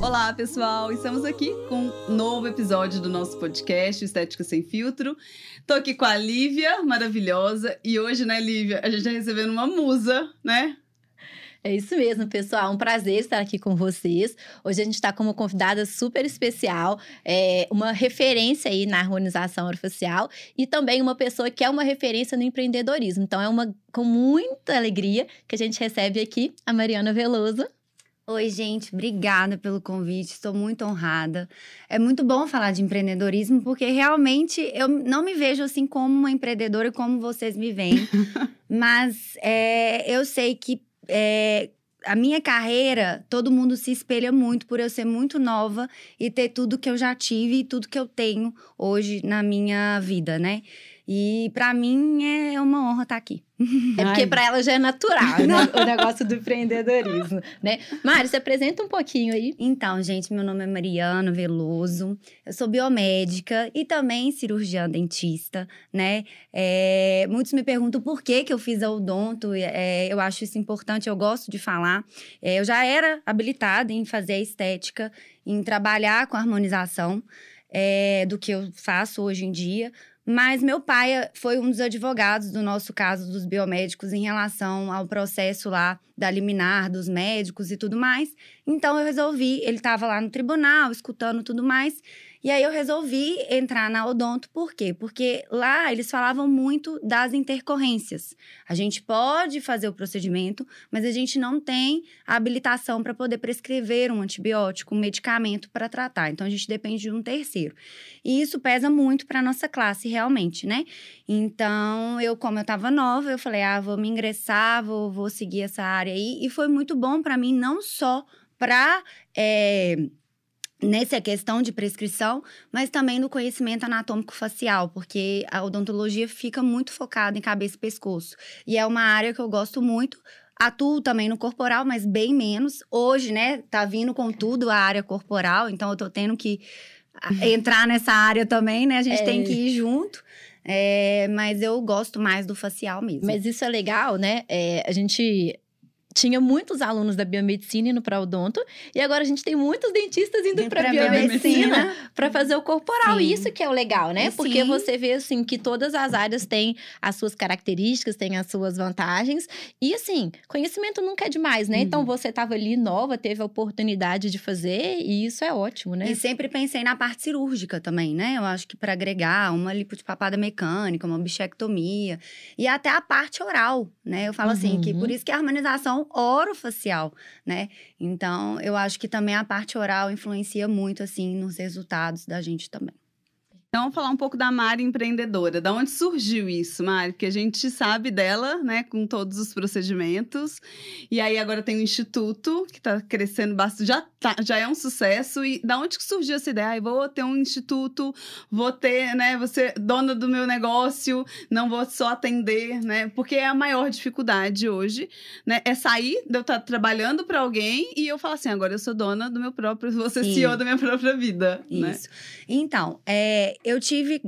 Olá, pessoal! Estamos aqui com um novo episódio do nosso podcast Estética Sem Filtro. Tô aqui com a Lívia, maravilhosa, e hoje, né, Lívia, a gente tá recebendo uma musa, né? É isso mesmo, pessoal. Um prazer estar aqui com vocês. Hoje a gente está com uma convidada super especial, é, uma referência aí na harmonização orofacial e também uma pessoa que é uma referência no empreendedorismo. Então é uma com muita alegria que a gente recebe aqui a Mariana Veloso. Oi, gente, obrigada pelo convite, estou muito honrada. É muito bom falar de empreendedorismo, porque realmente eu não me vejo assim como uma empreendedora como vocês me veem. mas é, eu sei que é, a minha carreira, todo mundo se espelha muito por eu ser muito nova e ter tudo que eu já tive e tudo que eu tenho hoje na minha vida, né? E para mim é uma honra estar aqui. É porque para ela já é natural, né? o negócio do empreendedorismo, né? Mari, se apresenta um pouquinho aí. Então, gente, meu nome é Mariana Veloso, eu sou biomédica e também cirurgiã dentista, né? É, muitos me perguntam por que que eu fiz a odonto, é, eu acho isso importante, eu gosto de falar. É, eu já era habilitada em fazer a estética, em trabalhar com a harmonização, é, do que eu faço hoje em dia, mas meu pai eh, foi um dos advogados do nosso caso dos biomédicos em relação ao processo lá da liminar dos médicos e tudo mais. Então eu resolvi, ele estava lá no tribunal escutando tudo mais, e aí eu resolvi entrar na Odonto, por quê? Porque lá eles falavam muito das intercorrências. A gente pode fazer o procedimento, mas a gente não tem habilitação para poder prescrever um antibiótico, um medicamento para tratar. Então a gente depende de um terceiro. E isso pesa muito para nossa classe realmente, né? Então, eu como eu estava nova, eu falei: "Ah, vou me ingressar, vou, vou seguir essa área aí". E foi muito bom para mim não só para é, eh, nessa questão de prescrição, mas também no conhecimento anatômico facial, porque a odontologia fica muito focada em cabeça e pescoço. E é uma área que eu gosto muito. Atuo também no corporal, mas bem menos. Hoje, né, tá vindo com tudo a área corporal, então eu tô tendo que entrar nessa área também, né? A gente é. tem que ir junto. É, mas eu gosto mais do facial mesmo. Mas isso é legal, né? É, a gente tinha muitos alunos da biomedicina indo para odonto e agora a gente tem muitos dentistas indo para biomedicina para fazer o corporal. Sim. Isso que é o legal, né? Sim. Porque você vê assim que todas as áreas têm as suas características, têm as suas vantagens e assim, conhecimento nunca é demais, né? Então, uhum. Então você estava ali nova, teve a oportunidade de fazer e isso é ótimo, né? E sempre pensei na parte cirúrgica também, né? Eu acho que para agregar uma papada mecânica, uma bichectomia e até a parte oral, né? Eu falo uhum. assim que por uhum. isso que a harmonização orofacial, né? Então, eu acho que também a parte oral influencia muito, assim, nos resultados da gente também. Então, vamos falar um pouco da Mari empreendedora. Da onde surgiu isso, Mari? Porque a gente sabe dela, né, com todos os procedimentos. E aí agora tem o um instituto que está crescendo bastante, já, tá, já é um sucesso. E da onde que surgiu essa ideia? Ai, vou ter um instituto, vou ter, né, vou ser dona do meu negócio, não vou só atender, né? Porque é a maior dificuldade hoje, né? É sair de eu estar trabalhando para alguém e eu falar assim, agora eu sou dona do meu próprio, vou ser CEO da minha própria vida, né? Isso. Né? Então, é, eu tive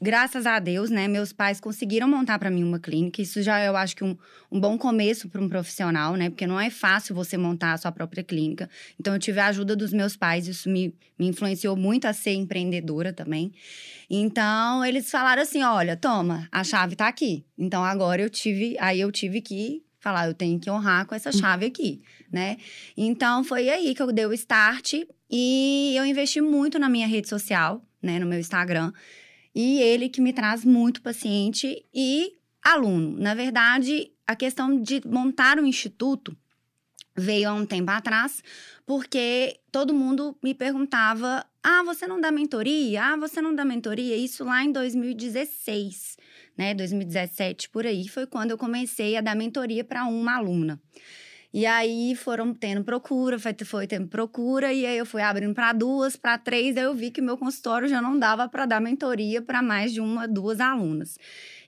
graças a Deus, né, meus pais conseguiram montar para mim uma clínica. Isso já eu acho que um, um bom começo para um profissional, né? Porque não é fácil você montar a sua própria clínica. Então eu tive a ajuda dos meus pais, isso me, me influenciou muito a ser empreendedora também. Então eles falaram assim: olha, toma, a chave tá aqui. Então agora eu tive, aí eu tive que falar, eu tenho que honrar com essa chave aqui, né? Então foi aí que eu dei o start e eu investi muito na minha rede social né, no meu Instagram. E ele que me traz muito paciente e aluno. Na verdade, a questão de montar um instituto veio há um tempo atrás, porque todo mundo me perguntava: ah, você não dá mentoria? Ah, você não dá mentoria? Isso lá em 2016, né? 2017 por aí foi quando eu comecei a dar mentoria para uma aluna. E aí foram tendo procura, foi, foi tendo procura, e aí eu fui abrindo para duas, para três, aí eu vi que meu consultório já não dava para dar mentoria para mais de uma, duas alunas.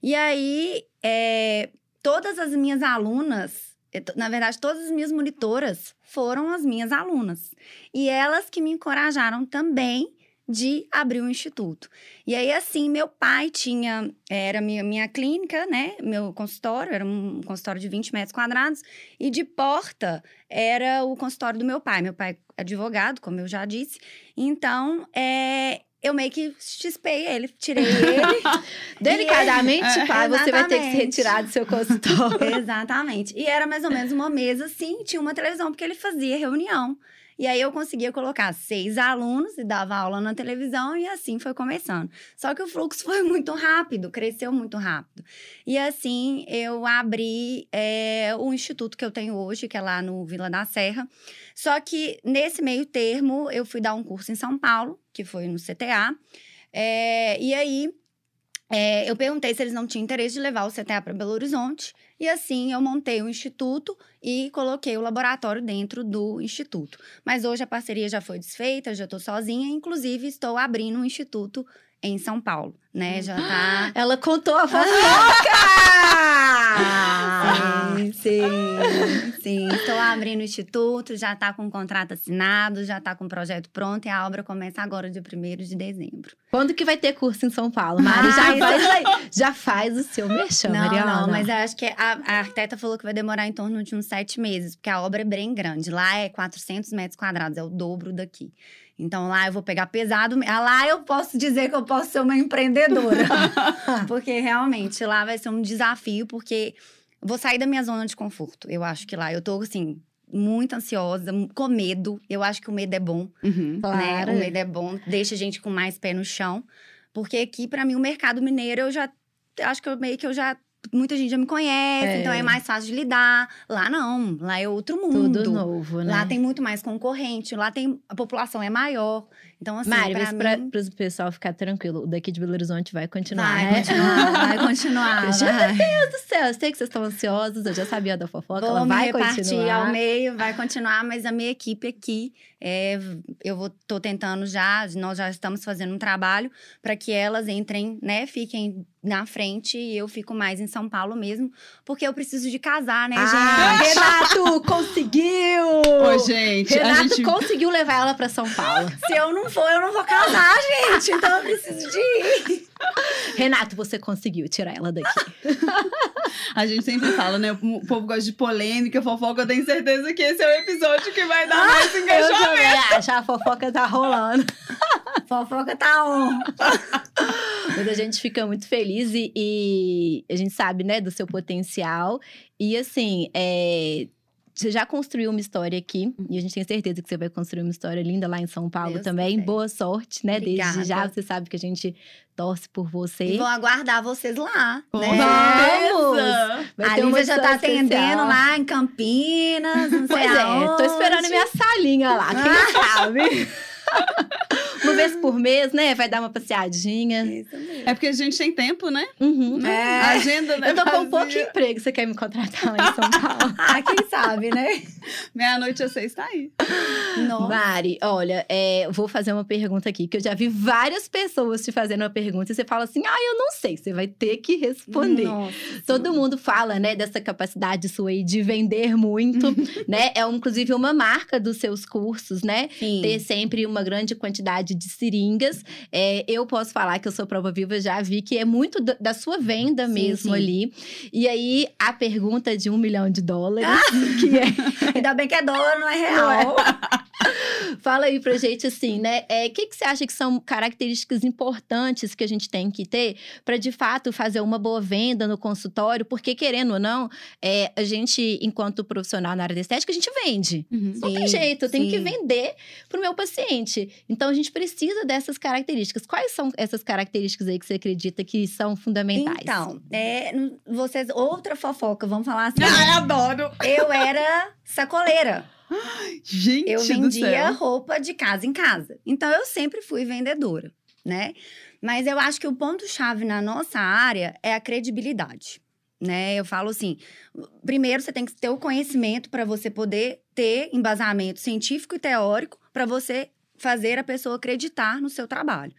E aí, é, todas as minhas alunas, na verdade, todas as minhas monitoras foram as minhas alunas. E elas que me encorajaram também de abrir um instituto. E aí, assim, meu pai tinha, era minha, minha clínica, né? Meu consultório, era um consultório de 20 metros quadrados, e de porta era o consultório do meu pai. Meu pai é advogado, como eu já disse. Então, é, eu meio que chispei ele, tirei ele. Delicadamente, ele... pai, você vai ter que se retirar do seu consultório. Exatamente. E era mais ou menos uma mesa assim, tinha uma televisão, porque ele fazia reunião. E aí eu conseguia colocar seis alunos e dava aula na televisão e assim foi começando. Só que o fluxo foi muito rápido, cresceu muito rápido. E assim eu abri é, o instituto que eu tenho hoje, que é lá no Vila da Serra. Só que nesse meio termo eu fui dar um curso em São Paulo, que foi no CTA. É, e aí é, eu perguntei se eles não tinham interesse de levar o CTA para Belo Horizonte. E assim eu montei o instituto e coloquei o laboratório dentro do instituto. Mas hoje a parceria já foi desfeita, já estou sozinha, inclusive estou abrindo um instituto em São Paulo, né? Já tá. Ela contou a fofoca! sim, sim, sim. Estou abrindo o instituto, já está com o contrato assinado, já está com o projeto pronto e a obra começa agora, dia 1 de dezembro. Quando que vai ter curso em São Paulo, Mari? já, faz, já faz o seu merchan, não, Mariana. Não, mas acho que a, a arquiteta falou que vai demorar em torno de uns sete meses, porque a obra é bem grande. Lá é 400 metros quadrados, é o dobro daqui. Então lá eu vou pegar pesado. Ah, lá eu posso dizer que eu posso ser uma empreendedora. porque realmente lá vai ser um desafio, porque vou sair da minha zona de conforto. Eu acho que lá eu tô assim. Muito ansiosa, com medo. Eu acho que o medo é bom. Uhum, né? Claro. O medo é bom, deixa a gente com mais pé no chão. Porque aqui, para mim, o mercado mineiro, eu já acho que eu meio que eu já muita gente já me conhece, é. então é mais fácil de lidar. Lá não, lá é outro mundo. Tudo novo, né? Lá tem muito mais concorrente, lá tem a população é maior. Então, assim, Mari, pra mas mim... para o pessoal ficar tranquilo, o daqui de Belo Horizonte vai continuar, vai né? Continuar, vai continuar, vai. Meu Deus do céu, eu sei que vocês estão ansiosos, eu já sabia da fofoca, Vou ela vai continuar. ao meio, vai continuar, mas a minha equipe aqui, é, eu vou, tô tentando já, nós já estamos fazendo um trabalho para que elas entrem, né, fiquem na frente e eu fico mais em São Paulo mesmo, porque eu preciso de casar, né, ah, gente? Renato conseguiu! Ô, gente, Renato gente... conseguiu levar ela para São Paulo. Se eu não for, eu não vou casar, gente. Então eu preciso de ir. Renato, você conseguiu tirar ela daqui. A gente sempre fala, né? O povo gosta de polêmica, fofoca. Eu tenho certeza que esse é o episódio que vai dar mais engajamento. Eu já a fofoca tá rolando. fofoca tá on. Mas a gente fica muito feliz e, e, a gente sabe, né, do seu potencial. E assim, é você já construiu uma história aqui e a gente tem certeza que você vai construir uma história linda lá em São Paulo Deus também. Boa sorte, né? Obrigada. Desde já você sabe que a gente torce por você. E vou aguardar vocês lá. né? Vamos! Vai a Lívia já tá atendendo especial. lá em Campinas, não sei Pois aonde. é, tô esperando minha salinha lá, quem sabe? uma vez por mês, né? Vai dar uma passeadinha. Isso mesmo. É porque a gente tem tempo, né? Uhum. É. A agenda, né? Eu tô com um pouco de emprego. Você quer me contratar lá em São Paulo? ah, quem sabe, né? Meia-noite às seis tá aí. Nossa. Mari, olha, é, vou fazer uma pergunta aqui, que eu já vi várias pessoas te fazendo uma pergunta e você fala assim: ah, eu não sei, você vai ter que responder. Nossa. Todo mundo fala, né, dessa capacidade sua aí de vender muito, né? É inclusive uma marca dos seus cursos, né? Sim. Ter sempre uma grande quantidade de seringas. É, eu posso falar que eu sou prova viva, já vi que é muito da, sua venda Sim, mesmo sim. ali. E aí, a pergunta de um milhão de dólares, que é Ainda bem que é dólar, não é real. Fala aí pra gente assim, né? O é, que, que você acha que são características importantes que a gente tem que ter para de fato fazer uma boa venda no consultório? Porque, querendo ou não, é, a gente, enquanto profissional na área da estética, a gente vende. Uhum. Não tem jeito, eu tenho que sim. vender pro meu paciente. Então a gente precisa dessas características. Quais são essas características aí que você acredita que são fundamentais? Então, é, vocês, outra fofoca, vamos falar assim. Ai, adoro! Eu era sacoleira. Gente Eu vendia roupa de casa em casa. Então, eu sempre fui vendedora, né? Mas eu acho que o ponto-chave na nossa área é a credibilidade. Né? Eu falo assim: primeiro você tem que ter o conhecimento para você poder ter embasamento científico e teórico para você fazer a pessoa acreditar no seu trabalho.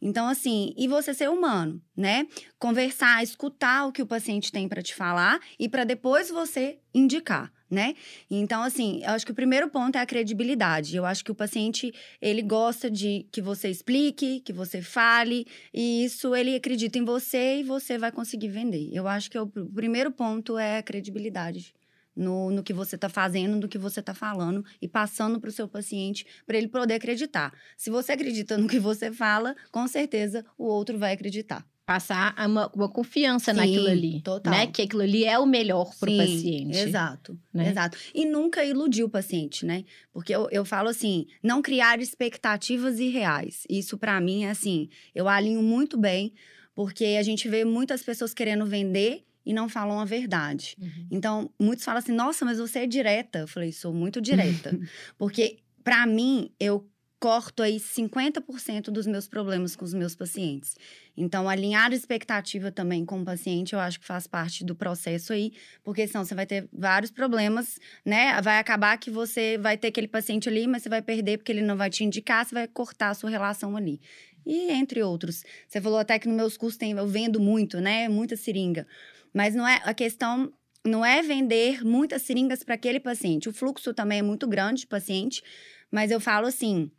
Então, assim, e você ser humano, né? Conversar, escutar o que o paciente tem para te falar e para depois você indicar né? Então, assim, eu acho que o primeiro ponto é a credibilidade. Eu acho que o paciente, ele gosta de que você explique, que você fale, e isso ele acredita em você e você vai conseguir vender. Eu acho que o primeiro ponto é a credibilidade. No, no que você está fazendo, no que você está falando e passando para o seu paciente para ele poder acreditar. Se você acredita no que você fala, com certeza o outro vai acreditar passar uma, uma confiança Sim, naquilo ali. Total. Né? Que aquilo ali é o melhor para o paciente. Exato. Né? Exato. E nunca iludir o paciente, né? Porque eu, eu falo assim: não criar expectativas irreais. Isso, para mim, é assim, eu alinho muito bem, porque a gente vê muitas pessoas querendo vender e não falam a verdade. Uhum. Então, muitos falam assim: nossa, mas você é direta. Eu falei: sou muito direta. porque, para mim, eu corto aí 50% dos meus problemas com os meus pacientes. Então, alinhar a expectativa também com o paciente, eu acho que faz parte do processo aí, porque senão você vai ter vários problemas, né? Vai acabar que você vai ter aquele paciente ali, mas você vai perder porque ele não vai te indicar, você vai cortar a sua relação ali. E entre outros. Você falou até que nos meus cursos tem, eu vendo muito, né? Muita seringa. Mas não é a questão não é vender muitas seringas para aquele paciente. O fluxo também é muito grande de paciente, mas eu falo assim,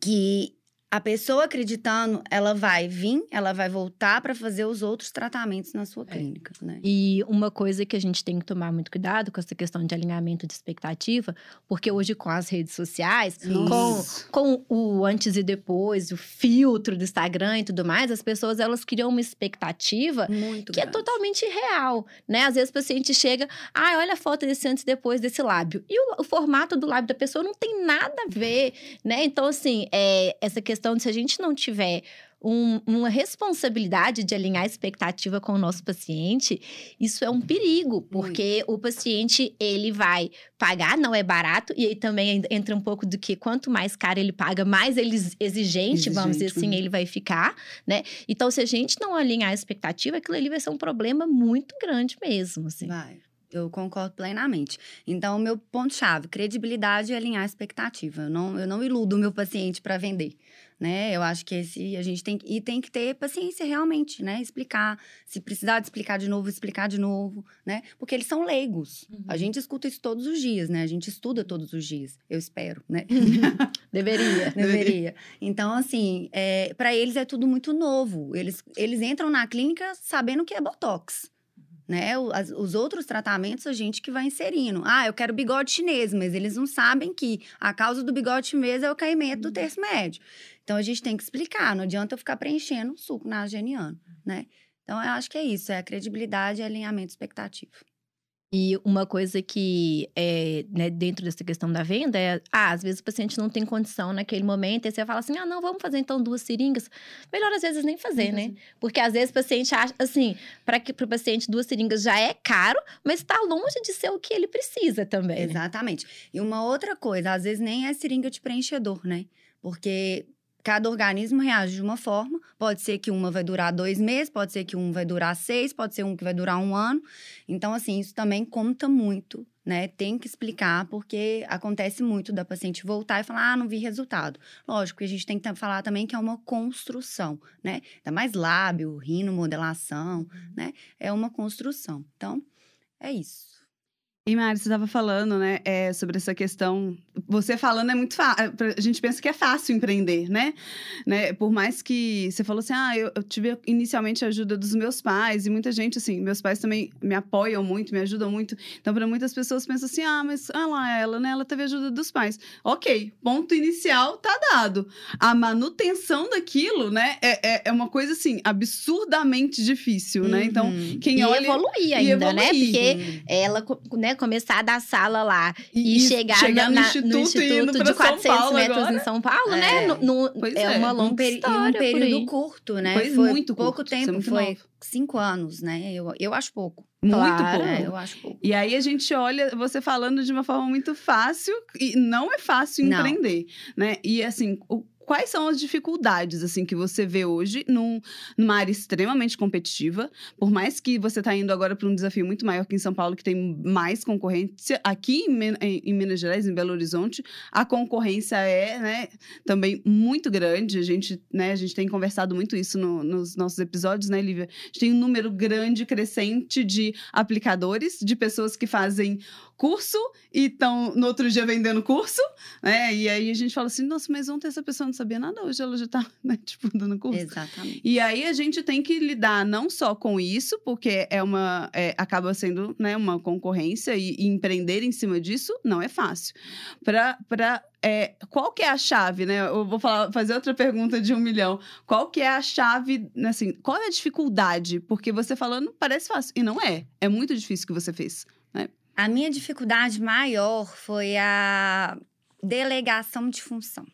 que a pessoa acreditando, ela vai vir, ela vai voltar para fazer os outros tratamentos na sua é. clínica, né? E uma coisa que a gente tem que tomar muito cuidado com essa questão de alinhamento de expectativa, porque hoje com as redes sociais, com, com o antes e depois, o filtro do Instagram e tudo mais, as pessoas elas criam uma expectativa muito que é grande. é totalmente real, né? Às vezes o paciente chega, ah, olha a foto desse antes e depois desse lábio. E o, o formato do lábio da pessoa não tem nada a ver, né? Então, assim, é, essa questão questão de se a gente não tiver um, uma responsabilidade de alinhar a expectativa com o nosso paciente, isso é um perigo, porque Muito. o paciente ele vai pagar, não é barato, e aí também entra um pouco do que quanto mais caro ele paga, mais ele exigente, exigente vamos dizer assim, ele vai ficar, né? Então, se a gente não alinhar a expectativa, aquilo ali vai ser um problema muito grande mesmo, assim. Vai. Eu concordo plenamente. Então, o meu ponto-chave, credibilidade e alinhar a expectativa. Eu não, eu não iludo o meu paciente para vender né? Eu acho que esse a gente tem e tem que ter paciência realmente, né? Explicar, se precisar de explicar de novo, explicar de novo, né? Porque eles são leigos. Uhum. A gente escuta isso todos os dias, né? A gente estuda todos os dias. Eu espero, né? Deveria. Deveria. Então, assim, é, para eles é tudo muito novo. Eles, eles entram na clínica sabendo que é botox né? Os, os outros tratamentos a gente que vai inserindo. Ah, eu quero bigode chinês, mas eles não sabem que a causa do bigode chinês é o caimento do uhum. terço médio. Então a gente tem que explicar, não adianta eu ficar preenchendo suco nasogeniano, né? Então eu acho que é isso, é a credibilidade e alinhamento expectativo. E uma coisa que é né, dentro dessa questão da venda é, ah, às vezes o paciente não tem condição naquele momento, e você fala assim, ah, não, vamos fazer então duas seringas. Melhor às vezes nem fazer, uhum. né? Porque às vezes o paciente acha, assim, para o paciente duas seringas já é caro, mas está longe de ser o que ele precisa também. Né? Exatamente. E uma outra coisa, às vezes nem é seringa de preenchedor, né? Porque Cada organismo reage de uma forma. Pode ser que uma vai durar dois meses, pode ser que um vai durar seis, pode ser um que vai durar um ano. Então, assim, isso também conta muito, né? Tem que explicar, porque acontece muito da paciente voltar e falar, ah, não vi resultado. Lógico que a gente tem que falar também que é uma construção, né? Ainda mais lábio, rino, modelação, uhum. né? É uma construção. Então, é isso. E Mari, você estava falando, né, é, sobre essa questão. Você falando é muito fácil. A gente pensa que é fácil empreender, né? né? Por mais que você falou assim, ah, eu, eu, tive inicialmente a ajuda dos meus pais e muita gente, assim, meus pais também me apoiam muito, me ajudam muito. Então, para muitas pessoas pensam assim, ah, mas ah lá, ela, né? Ela teve ajuda dos pais. Ok, ponto inicial tá dado. A manutenção daquilo, né, é, é, é uma coisa assim absurdamente difícil, né? Então, uhum. quem e olha evoluir ainda, e evoluir. né? Porque ela, né? Começar da sala lá e, e chegar, chegar no, na, Instituto, no instituto de 400 metros agora. em São Paulo, né? é. né? No, no é, é, uma longa um história. um período curto, né? Foi, foi muito pouco curto, tempo, foi novo. cinco anos, né? Eu, eu acho pouco. Muito claro, pouco. É, eu acho pouco. E aí a gente olha você falando de uma forma muito fácil e não é fácil não. empreender, né? E assim, o quais são as dificuldades, assim, que você vê hoje num, numa área extremamente competitiva? Por mais que você está indo agora para um desafio muito maior que em São Paulo, que tem mais concorrência. Aqui em, em, em, Minas Gerais, em Belo Horizonte, a concorrência é, né, também muito grande. A gente, né, a gente tem conversado muito isso no, nos nossos episódios, né, Lívia? A gente tem um número grande, crescente de aplicadores, de pessoas que fazem curso e estão no outro dia vendendo curso, né? E aí a gente fala assim, nossa, mas ontem essa pessoa não sabia nada, hoje ela já tá, né, tipo, dando curso. Exatamente. E aí a gente tem que lidar não só com isso, porque é uma, é, acaba sendo, né, uma concorrência e, e, empreender em cima disso não é fácil. Para é, qual que é a chave, né? Eu vou falar, fazer outra pergunta de um milhão. Qual que é a chave, assim, qual é a dificuldade? Porque você falando parece fácil, e não é. É muito difícil o que você fez, né? A minha dificuldade maior foi a delegação de função,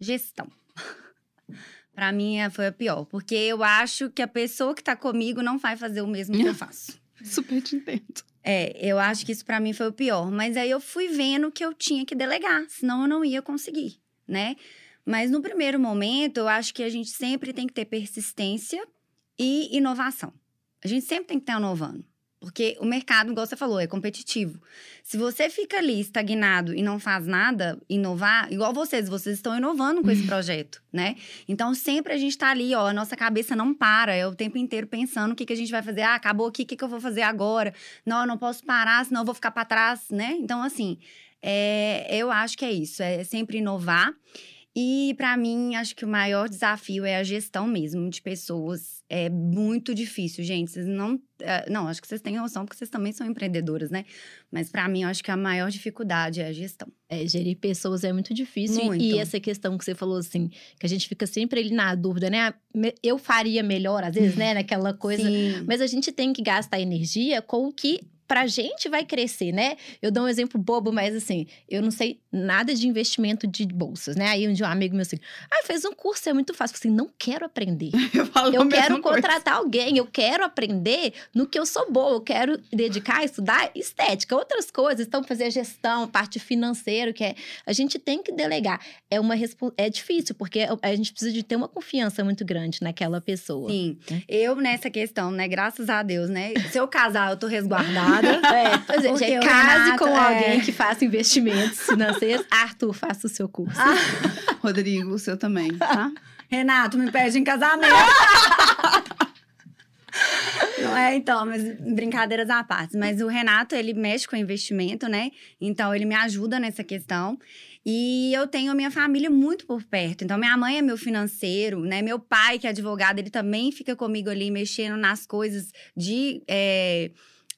gestão. Para mim é, foi a pior, porque eu acho que a pessoa que está comigo não vai fazer o mesmo que eu faço. Super te entendo. É, eu acho que isso para mim foi o pior, mas aí eu fui vendo que eu tinha que delegar, senão eu não ia conseguir, né? Mas no primeiro momento, eu acho que a gente sempre tem que ter persistência e inovação. A gente sempre tem que estar inovando. Porque o mercado, igual você falou, é competitivo. Se você fica ali estagnado e não faz nada, inovar, igual vocês, vocês estão inovando com esse projeto, né? Então, sempre a gente está ali, ó, a nossa cabeça não para, é o tempo inteiro pensando o que, que a gente vai fazer. Ah, acabou aqui, o que, que eu vou fazer agora? Não, eu não posso parar, senão eu vou ficar para trás, né? Então, assim, é, eu acho que é isso, é sempre inovar. E para mim, acho que o maior desafio é a gestão mesmo de pessoas. É muito difícil, gente. Vocês não. Eh, não, acho que vocês têm noção, porque vocês também são empreendedoras, né? Mas para mim, acho que a maior dificuldade é a gestão. É, gerir pessoas é muito difícil. Muito. E essa questão que você falou, assim, que a gente fica sempre ali na dúvida, né? Eu faria melhor, às vezes, né? Naquela coisa. Sim. Mas a gente tem que gastar energia com o que pra gente vai crescer, né? Eu dou um exemplo bobo, mas assim, eu não sei nada de investimento de bolsas, né? Aí um dia um amigo meu assim, ah, fez um curso, é muito fácil. Eu assim, não quero aprender. eu, eu quero contratar coisa. alguém, eu quero aprender no que eu sou boa, eu quero dedicar a estudar estética, outras coisas, então fazer a gestão, parte financeira, que é, a gente tem que delegar. É uma é difícil, porque a gente precisa de ter uma confiança muito grande naquela pessoa. Sim. Né? Eu nessa questão, né, graças a Deus, né? Se eu casar, eu tô resguardada É, pois é, gente, case Renato, com é... alguém que faça investimentos financeiros. Arthur, faça o seu curso. Ah. Rodrigo, o seu também, tá? Renato, me pede em casamento. Não é, então, mas brincadeiras à parte. Mas o Renato, ele mexe com investimento, né? Então, ele me ajuda nessa questão. E eu tenho a minha família muito por perto. Então, minha mãe é meu financeiro, né? Meu pai, que é advogado, ele também fica comigo ali, mexendo nas coisas de. É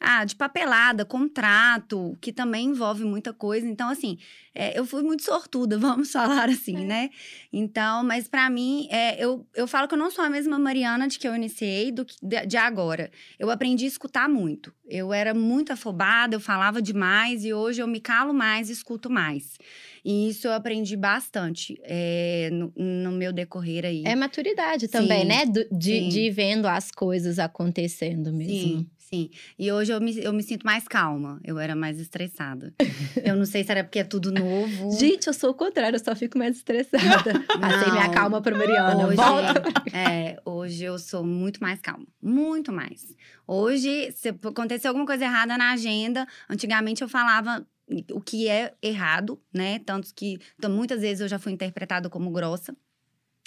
ah, de papelada, contrato, que também envolve muita coisa. Então, assim, é, eu fui muito sortuda, vamos falar assim, é. né? Então, mas para mim, é, eu, eu falo que eu não sou a mesma Mariana de que eu iniciei do que de, de, agora. Eu aprendi a escutar muito. Eu era muito afobada, eu falava demais e hoje eu me calo mais e escuto mais. E isso eu aprendi bastante é, no, no, meu decorrer aí. É maturidade também, sim, né? Do, de, de vendo as coisas acontecendo mesmo. Sim, sim. E hoje eu me, eu me sinto mais calma. Eu era mais estressada. eu não sei se era porque é tudo novo. Gente, eu sou o contrário, eu só fico mais estressada. Passei minha calma pra Mariana. Hoje, Volta. É, hoje eu sou muito mais calma. Muito mais. Hoje, se acontecer alguma coisa errada na agenda, antigamente eu falava o que é errado, né? Tanto que então, muitas vezes eu já fui interpretada como grossa.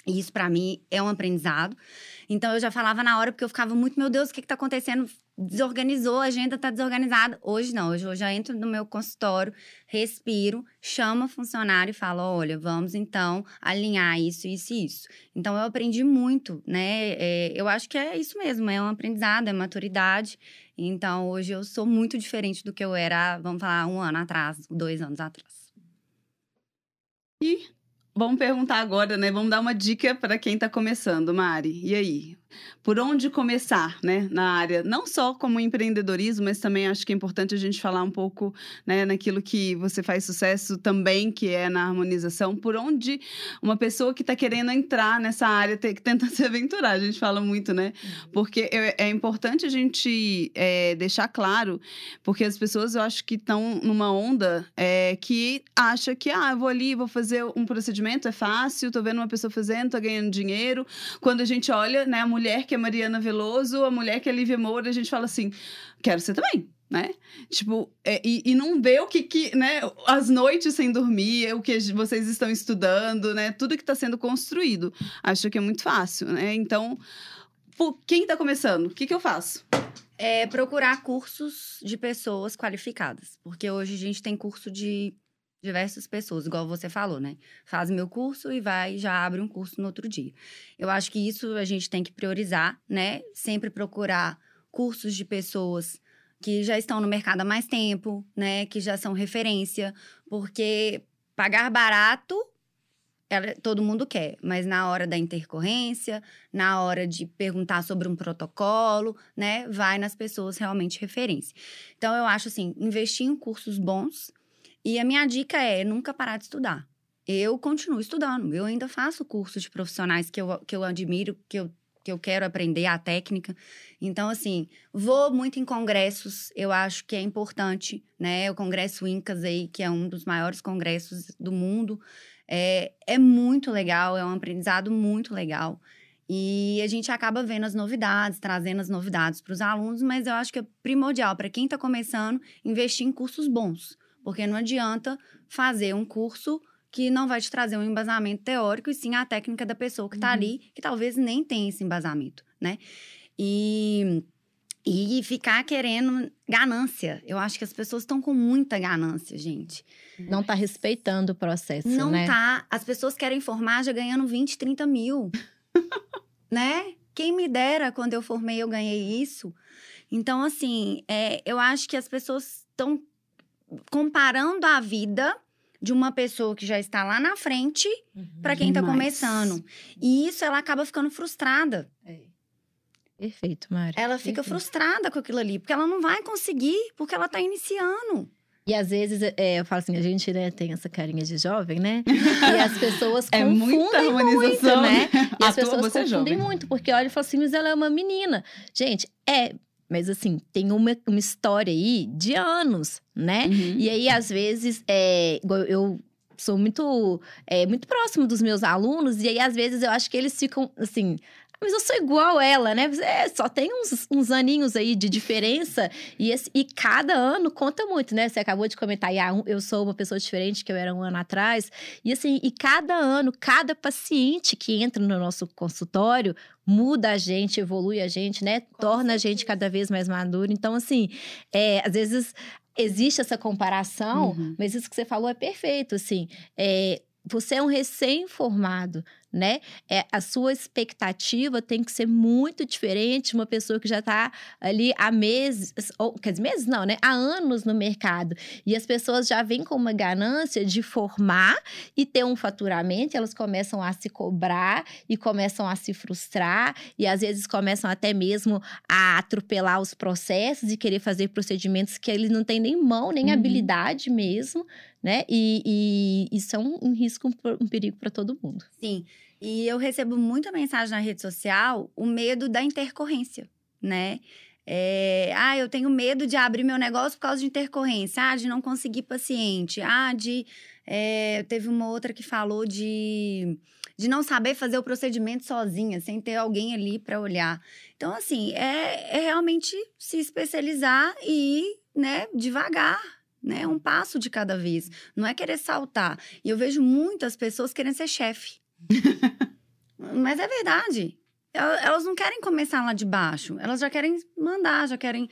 E isso para mim é um aprendizado. Então eu já falava na hora porque eu ficava muito, meu Deus, o que que tá acontecendo? Desorganizou, a agenda tá desorganizada. Hoje não, hoje eu já entro no meu consultório, respiro, chamo o funcionário e falo: olha, vamos então alinhar isso, isso e isso. Então eu aprendi muito, né? É, eu acho que é isso mesmo, é um aprendizado, é maturidade. Então, hoje eu sou muito diferente do que eu era, vamos falar, um ano atrás, dois anos atrás. E vamos perguntar agora, né? Vamos dar uma dica para quem está começando, Mari. E aí? Por onde começar, né, na área, não só como empreendedorismo, mas também acho que é importante a gente falar um pouco, né, naquilo que você faz sucesso também, que é na harmonização, por onde uma pessoa que está querendo entrar nessa área tem que tentar se aventurar, a gente fala muito, né, uhum. porque é, é importante a gente é, deixar claro, porque as pessoas eu acho que estão numa onda é, que acha que, ah, vou ali, vou fazer um procedimento, é fácil, tô vendo uma pessoa fazendo, tô ganhando dinheiro, quando a gente olha, né, a mulher que é Mariana Veloso, a mulher que é Lívia Moura, a gente fala assim: quero ser também né? Tipo, é, e, e não vê o que, que, né? As noites sem dormir, o que vocês estão estudando, né? Tudo que está sendo construído. Acho que é muito fácil, né? Então, por, quem está começando? O que, que eu faço? É procurar cursos de pessoas qualificadas. Porque hoje a gente tem curso de diversas pessoas, igual você falou, né? Faz meu curso e vai já abre um curso no outro dia. Eu acho que isso a gente tem que priorizar, né? Sempre procurar cursos de pessoas que já estão no mercado há mais tempo, né? Que já são referência, porque pagar barato ela, todo mundo quer, mas na hora da intercorrência, na hora de perguntar sobre um protocolo, né, vai nas pessoas realmente referência. Então eu acho assim, investir em cursos bons, e a minha dica é nunca parar de estudar. Eu continuo estudando, eu ainda faço curso de profissionais que eu, que eu admiro, que eu, que eu quero aprender a técnica. Então, assim, vou muito em congressos, eu acho que é importante, né? O Congresso Incas aí, que é um dos maiores congressos do mundo, é, é muito legal, é um aprendizado muito legal. E a gente acaba vendo as novidades, trazendo as novidades para os alunos, mas eu acho que é primordial para quem está começando investir em cursos bons. Porque não adianta fazer um curso que não vai te trazer um embasamento teórico, e sim a técnica da pessoa que está uhum. ali, que talvez nem tenha esse embasamento, né? E, e ficar querendo ganância. Eu acho que as pessoas estão com muita ganância, gente. Não está respeitando o processo, não né? Não tá. As pessoas querem formar já ganhando 20, 30 mil, né? Quem me dera, quando eu formei, eu ganhei isso. Então, assim, é, eu acho que as pessoas estão comparando a vida de uma pessoa que já está lá na frente uhum, para quem está começando. E isso ela acaba ficando frustrada. É. Perfeito, Mari. Ela fica Perfeito. frustrada com aquilo ali, porque ela não vai conseguir, porque ela está iniciando. E às vezes, é, eu falo assim, a gente né, tem essa carinha de jovem, né? E as pessoas é confundem muito, né? E as pessoas é confundem muito, porque olha e fala assim, mas ela é uma menina. Gente, é mas assim, tem uma, uma história aí de anos, né? Uhum. E aí, às vezes, é, eu sou muito, é, muito próximo dos meus alunos, e aí, às vezes, eu acho que eles ficam assim mas eu sou igual ela, né? É, só tem uns, uns aninhos aí de diferença e, esse, e cada ano conta muito, né? Você acabou de comentar, ah, eu sou uma pessoa diferente que eu era um ano atrás. E assim, e cada ano, cada paciente que entra no nosso consultório muda a gente, evolui a gente, né? Torna a gente cada vez mais maduro. Então, assim, é, às vezes existe essa comparação, uhum. mas isso que você falou é perfeito, assim. É, você é um recém-formado, né? É, a sua expectativa tem que ser muito diferente de uma pessoa que já está ali há meses, ou quer dizer, meses não, né? Há anos no mercado. E as pessoas já vêm com uma ganância de formar e ter um faturamento, elas começam a se cobrar e começam a se frustrar, e às vezes começam até mesmo a atropelar os processos e querer fazer procedimentos que eles não têm nem mão, nem uhum. habilidade mesmo, né? E, e é um, um risco, um perigo para todo mundo. Sim. E eu recebo muita mensagem na rede social, o medo da intercorrência, né? É, ah, eu tenho medo de abrir meu negócio por causa de intercorrência. Ah, de não conseguir paciente. Ah, de. É, teve uma outra que falou de, de não saber fazer o procedimento sozinha, sem ter alguém ali para olhar. Então, assim, é, é realmente se especializar e ir, né, devagar, né? Um passo de cada vez. Não é querer saltar. E eu vejo muitas pessoas querendo ser chefe. Mas é verdade. Elas não querem começar lá de baixo. Elas já querem mandar, já querem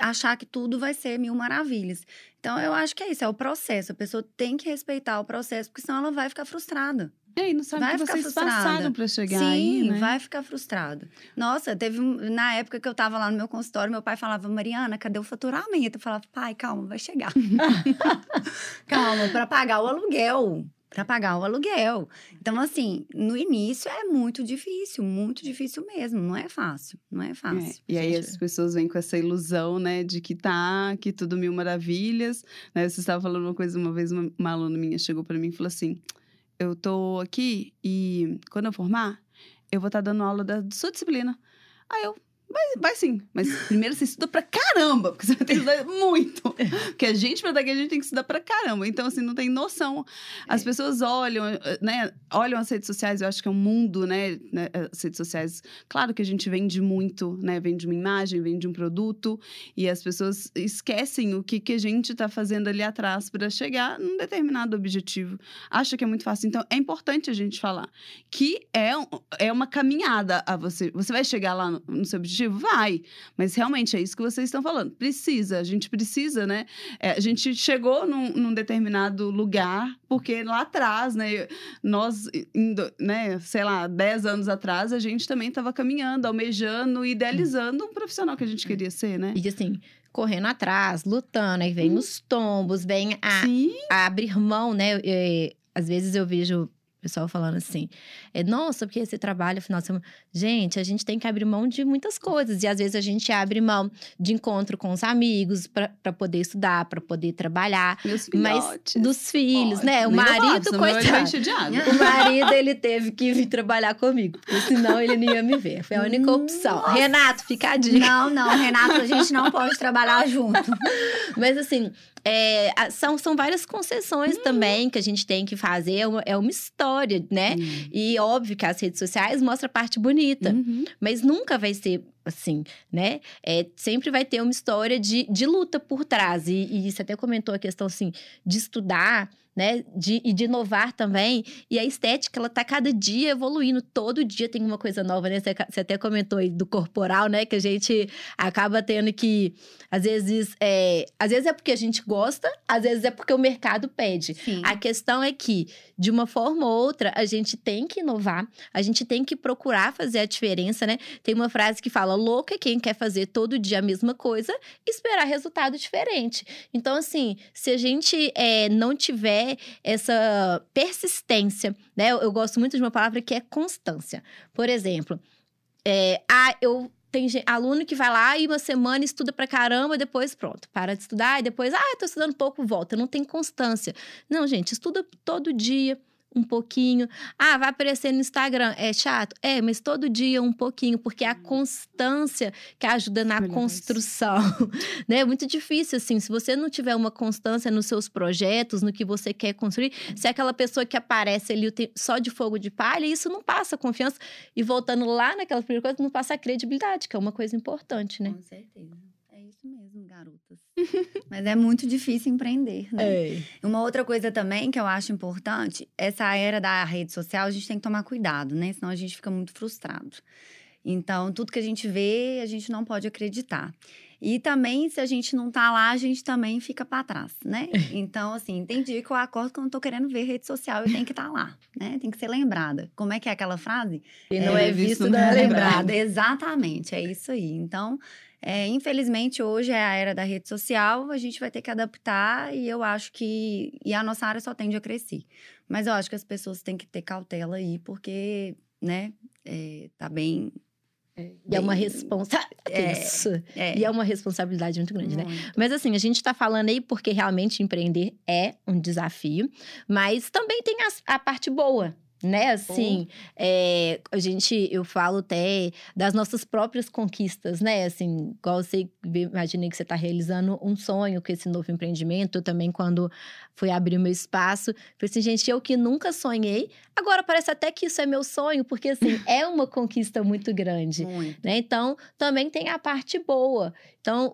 achar que tudo vai ser mil maravilhas. Então, eu acho que é isso, é o processo. A pessoa tem que respeitar o processo, porque senão ela vai ficar frustrada. É, e não sabe vai que vocês frustrada. passaram para chegar Sim, aí, né? vai ficar frustrada. Nossa, teve na época que eu tava lá no meu consultório, meu pai falava, Mariana, cadê o faturamento? Eu falava, pai, calma, vai chegar. calma, para pagar o aluguel. para pagar o aluguel. Então, assim, no início é muito difícil, muito difícil mesmo. Não é fácil, não é fácil. É. E aí as pessoas vêm com essa ilusão, né, de que tá, que tudo mil maravilhas. Né? Você estava falando uma coisa uma vez, uma, uma aluna minha chegou para mim e falou assim: eu tô aqui e quando eu formar, eu vou estar tá dando aula da sua disciplina. Aí eu, Vai, vai sim, mas primeiro você estuda pra caramba, porque você vai ter que estudar muito. Porque a gente, pra daqui, a gente tem que estudar pra caramba. Então, assim, não tem noção. As é. pessoas olham, né? Olham as redes sociais, eu acho que é um mundo, né, né? As redes sociais, claro que a gente vende muito, né? Vende uma imagem, vende um produto, e as pessoas esquecem o que, que a gente tá fazendo ali atrás para chegar num determinado objetivo. Acha que é muito fácil. Então, é importante a gente falar que é, é uma caminhada a você. Você vai chegar lá no, no seu objetivo Vai. Mas realmente é isso que vocês estão falando. Precisa, a gente precisa, né? É, a gente chegou num, num, determinado lugar, porque lá atrás, né? Nós, indo, né, sei lá, 10 anos atrás, a gente também estava caminhando, almejando, idealizando um profissional que a gente é. queria ser, né? E assim, correndo atrás, lutando, aí vem hum. os tombos, vem a, a abrir mão, né? E, às vezes eu vejo pessoal falando assim, é, nossa, porque você trabalha final de semana. Gente, a gente tem que abrir mão de muitas coisas. E às vezes a gente abre mão de encontro com os amigos para poder estudar, para poder trabalhar. Meus mas dos filhos, Pode. né? O marido, coitado. O marido, ele teve que vir trabalhar comigo, porque senão ele não ia me ver. Foi a única opção. Nossa. Renato, fica a dica. Não, não, Renato, a gente não pode trabalhar junto. mas assim, é, são, são várias concessões hum. também que a gente tem que fazer. É uma, é uma história, né? Hum. E óbvio que as redes sociais mostram a parte bonita. Uhum. Mas nunca vai ser assim, né? É, sempre vai ter uma história de, de luta por trás. E, e você até comentou a questão, assim, de estudar né? De, e de inovar também. E a estética, ela tá cada dia evoluindo. Todo dia tem uma coisa nova, né? Você, até comentou aí do corporal, né? Que a gente acaba tendo que, às vezes, é, às vezes é porque a gente gosta, às vezes é porque o mercado pede. Sim. A questão é que, de uma forma ou outra, a gente tem que inovar, a gente tem que procurar fazer a diferença, né? Tem uma frase que fala: louca é quem quer fazer todo dia a mesma coisa e esperar resultado diferente. Então, assim, se a gente é, não tiver essa persistência, né? Eu, eu, gosto muito de uma palavra que é constância. Por exemplo, é, ah, eu tem aluno que vai lá e uma semana estuda pra caramba, depois pronto, para de estudar e depois, ah, tô estudando pouco, volta. Não tem constância. Não, gente, estuda todo dia um pouquinho. Ah, vai aparecer no Instagram. É chato? É, mas todo dia um pouquinho, porque é a constância que ajuda na construção. né? É muito difícil, assim, se você não tiver uma constância nos seus projetos, no que você quer construir, se é aquela pessoa que aparece ali só de fogo de palha, isso não passa confiança. E voltando lá naquela primeira coisa, não passa a credibilidade, que é uma coisa importante, né? Com certeza. É isso mesmo, garotas. Mas é muito difícil empreender, né? É. Uma outra coisa também que eu acho importante, essa era da rede social, a gente tem que tomar cuidado, né? Senão a gente fica muito frustrado. Então, tudo que a gente vê, a gente não pode acreditar. E também, se a gente não tá lá, a gente também fica para trás, né? Então, assim, dia que eu acordo quando eu tô querendo ver rede social e tem que estar tá lá, né? Tem que ser lembrada. Como é que é aquela frase? E não é, é visto, não é lembrado. Exatamente, é isso aí. Então, é, infelizmente, hoje é a era da rede social, a gente vai ter que adaptar e eu acho que. E a nossa área só tende a crescer. Mas eu acho que as pessoas têm que ter cautela aí, porque, né, é, tá bem. É, e é uma responsabilidade. É, é, E é uma responsabilidade muito grande, né? muito. né? Mas assim, a gente tá falando aí porque realmente empreender é um desafio, mas também tem a, a parte boa, né? Assim, é, a gente, eu falo até das nossas próprias conquistas, né? Assim, igual você imaginei que você está realizando um sonho com esse novo empreendimento. Eu também, quando fui abrir o meu espaço, falei assim, gente, eu que nunca sonhei, agora parece até que isso é meu sonho, porque assim, é uma conquista muito grande, muito. né? Então, também tem a parte boa. Então,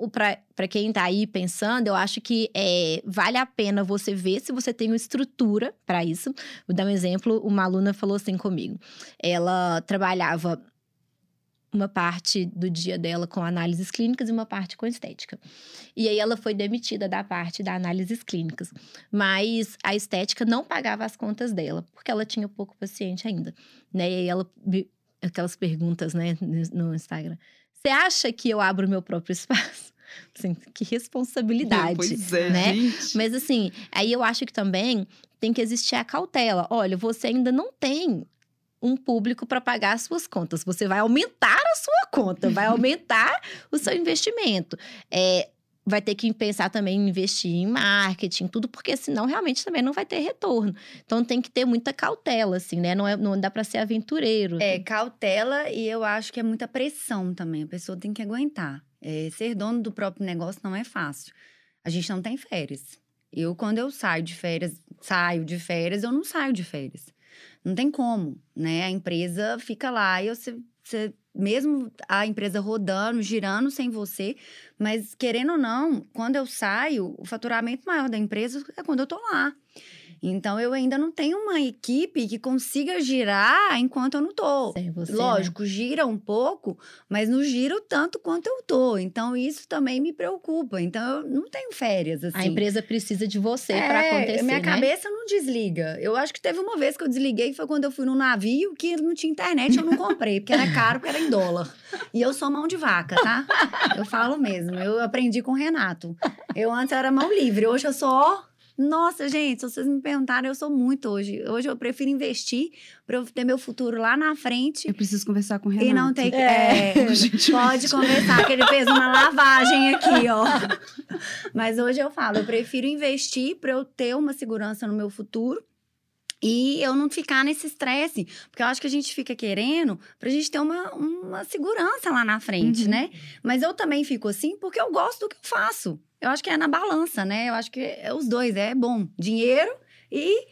para quem está aí pensando, eu acho que é, vale a pena você ver se você tem uma estrutura para isso. Vou dar um exemplo: uma aluna falou assim comigo. Ela trabalhava uma parte do dia dela com análises clínicas e uma parte com estética. E aí ela foi demitida da parte da análises clínicas, mas a estética não pagava as contas dela, porque ela tinha pouco paciente ainda, né? E aí ela aquelas perguntas, né, no Instagram. Você acha que eu abro meu próprio espaço? Assim, que responsabilidade, pois é, né? gente. Mas assim, aí eu acho que também tem que existir a cautela. Olha, você ainda não tem um público para pagar as suas contas. Você vai aumentar a sua conta, vai aumentar o seu investimento. É, vai ter que pensar também em investir em marketing, tudo, porque senão realmente também não vai ter retorno. Então tem que ter muita cautela, assim, né? Não, é, não dá para ser aventureiro. É, cautela e eu acho que é muita pressão também. A pessoa tem que aguentar. É, ser dono do próprio negócio não é fácil. A gente não tem férias. Eu, quando eu saio de férias, saio de férias, eu não saio de férias. Não tem como, né? A empresa fica lá e você, você mesmo a empresa rodando, girando sem você, mas querendo ou não, quando eu saio, o faturamento maior da empresa é quando eu tô lá. Então eu ainda não tenho uma equipe que consiga girar enquanto eu não tô. Sem você, né? Lógico, gira um pouco, mas não gira o tanto quanto eu tô. Então isso também me preocupa. Então eu não tenho férias assim. A empresa precisa de você É, para acontecer, Minha né? cabeça não desliga. Eu acho que teve uma vez que eu desliguei, foi quando eu fui num navio que não tinha internet, eu não comprei, porque era caro, porque era em dólar. E eu sou mão de vaca, tá? Eu falo mesmo. Eu aprendi com o Renato. Eu antes era mão livre, hoje eu sou. Nossa, gente, se vocês me perguntarem, eu sou muito hoje. Hoje eu prefiro investir para eu ter meu futuro lá na frente. Eu preciso conversar com o Renato. E não ter que. É. é, Gente, pode conversar, que ele fez uma lavagem aqui, ó. Mas hoje eu falo, eu prefiro investir para eu ter uma segurança no meu futuro. E eu não ficar nesse estresse. Porque eu acho que a gente fica querendo pra gente ter uma, uma segurança lá na frente, Uhum. né? Mas eu também fico assim porque eu gosto do que eu faço. Eu acho que é na balança, né? Eu acho que é os dois, é bom. Dinheiro e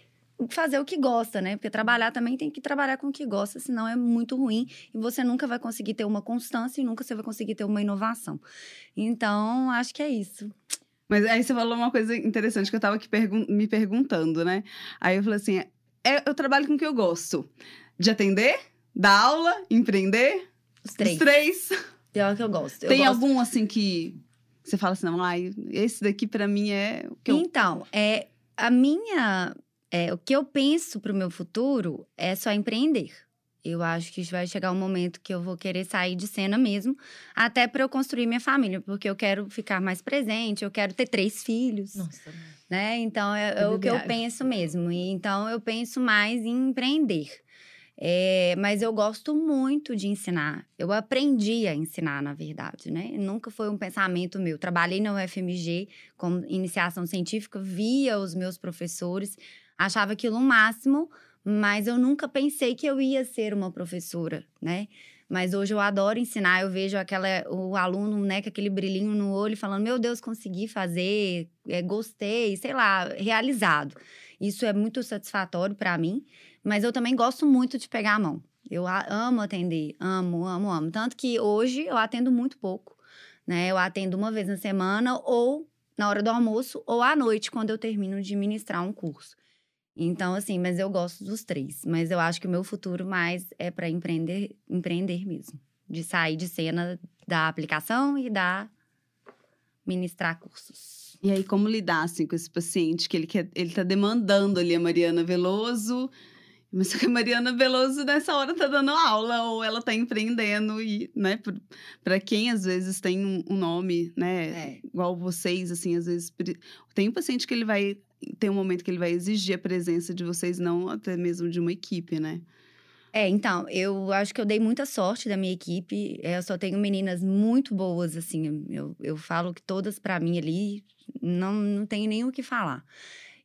fazer o que gosta, né? Porque trabalhar também tem que trabalhar com o que gosta, senão é muito ruim e você nunca vai conseguir ter uma constância e nunca você vai conseguir ter uma inovação. Então, acho que é isso. Mas aí você falou uma coisa interessante que eu tava aqui pergun- me perguntando, né? Aí eu falei assim: é, eu trabalho com o que eu gosto. De atender, dar aula, empreender. Os três. Os três. É o que eu gosto. Eu Tem gosto algum assim que você fala assim, não, ai, esse daqui pra mim é o que eu. Então, é, a minha. é, o que eu penso para o meu futuro é só empreender. Eu acho que vai chegar um momento que eu vou querer sair de cena mesmo, até para eu construir minha família, porque eu quero ficar mais presente, eu quero ter três filhos, Nossa, né? Então é, é o que eu penso mesmo. E então eu penso mais em empreender. É, mas eu gosto muito de ensinar. Eu aprendi a ensinar, na verdade, né? Nunca foi um pensamento meu. Trabalhei na UFMG com iniciação científica, via os meus professores, achava aquilo o máximo, mas eu nunca pensei que eu ia ser uma professora, né? Mas hoje eu adoro ensinar, eu vejo aquela, o aluno, né, com aquele brilhinho no olho, falando: Meu Deus, consegui fazer, é, gostei, sei lá, realizado. Isso é muito satisfatório para mim, mas eu também gosto muito de pegar a mão. Eu amo atender, amo, amo, amo. Tanto que hoje eu atendo muito pouco, né? Eu atendo uma vez na semana, ou na hora do almoço, ou à noite, quando eu termino de ministrar um curso. Então, assim, mas eu gosto dos três. Mas eu acho que o meu futuro mais é para empreender, empreender mesmo. De sair de cena da aplicação e da ministrar cursos. E aí, como lidar assim, com esse paciente que ele quer, ele tá demandando ali a Mariana Veloso, mas só que a Mariana Veloso nessa hora tá dando aula ou ela tá empreendendo e, né, pra quem às vezes tem um, um nome, né, É. igual vocês, assim, às vezes tem um paciente que ele vai tem um momento que ele vai exigir a presença de vocês, não até mesmo de uma equipe, né? É, então, eu acho que eu dei muita sorte da minha equipe. É, Eu só tenho meninas muito boas, assim. Eu, eu falo que todas, para mim, ali, não, não tenho nem o que falar.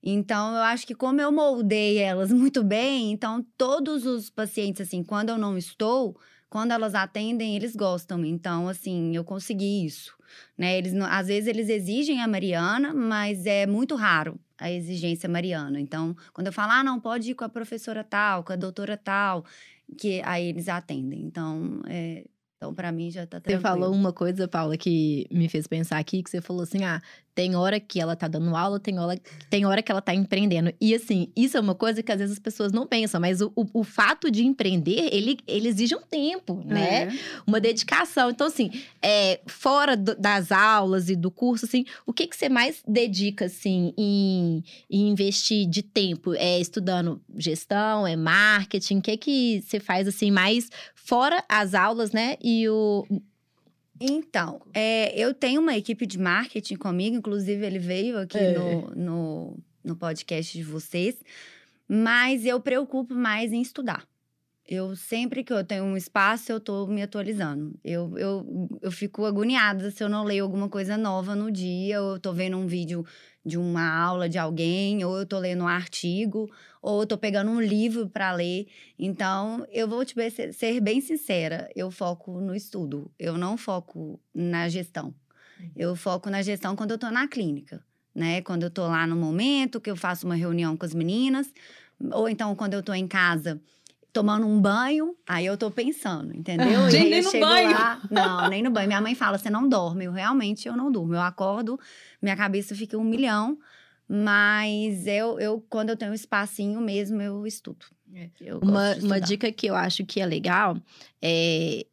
Então, eu acho que como eu moldei elas muito bem, então todos os pacientes, assim, quando eu não estou, quando elas atendem, eles gostam. Então, assim, eu consegui isso. Né? Eles, às vezes eles exigem a Mariana, mas é muito raro a exigência mariana. Então, quando eu falo, ah, não, pode ir com a professora tal, com a doutora tal, que aí eles atendem. Então, é, então para mim já tá Você tranquilo. falou uma coisa, Paula, que me fez pensar aqui, que você falou assim: ah, tem hora que ela tá dando aula, tem hora, tem hora que ela tá empreendendo. E assim, isso é uma coisa que às vezes as pessoas não pensam, mas o, o, o fato de empreender, ele, ele exige um tempo, né? É. Uma dedicação. Então, assim, é, fora do- das aulas e do curso, assim, o que, que você mais dedica, assim, em, em investir de tempo? É estudando gestão, é marketing? O que que você faz, assim, mais fora as aulas, né? E o, Então, é, eu tenho uma equipe de marketing comigo, inclusive ele veio aqui É. no, no, no podcast de vocês, mas eu preocupo mais em estudar. Eu sempre que eu tenho um espaço, eu tô me atualizando. Eu, eu, eu fico agoniada se eu não leio alguma coisa nova no dia, ou eu tô vendo um vídeo de uma aula de alguém, ou eu tô lendo um artigo, ou eu tô pegando um livro para ler. Então, eu vou te ser ser bem sincera, eu foco no estudo, eu não foco na gestão. Eu foco na gestão quando eu tô na clínica, né? Quando eu tô lá no momento que eu faço uma reunião com as meninas, ou então quando eu tô em casa tomando um banho, aí eu tô pensando, entendeu? E Gente, aí nem eu no chego banho. lá- não, nem no banho. Minha mãe fala, você não dorme. Eu realmente eu não durmo. Eu acordo, minha cabeça fica um milhão, mas eu, eu quando eu tenho um espacinho mesmo, eu estudo. É. Eu Uma, uma dica que eu acho que é legal é.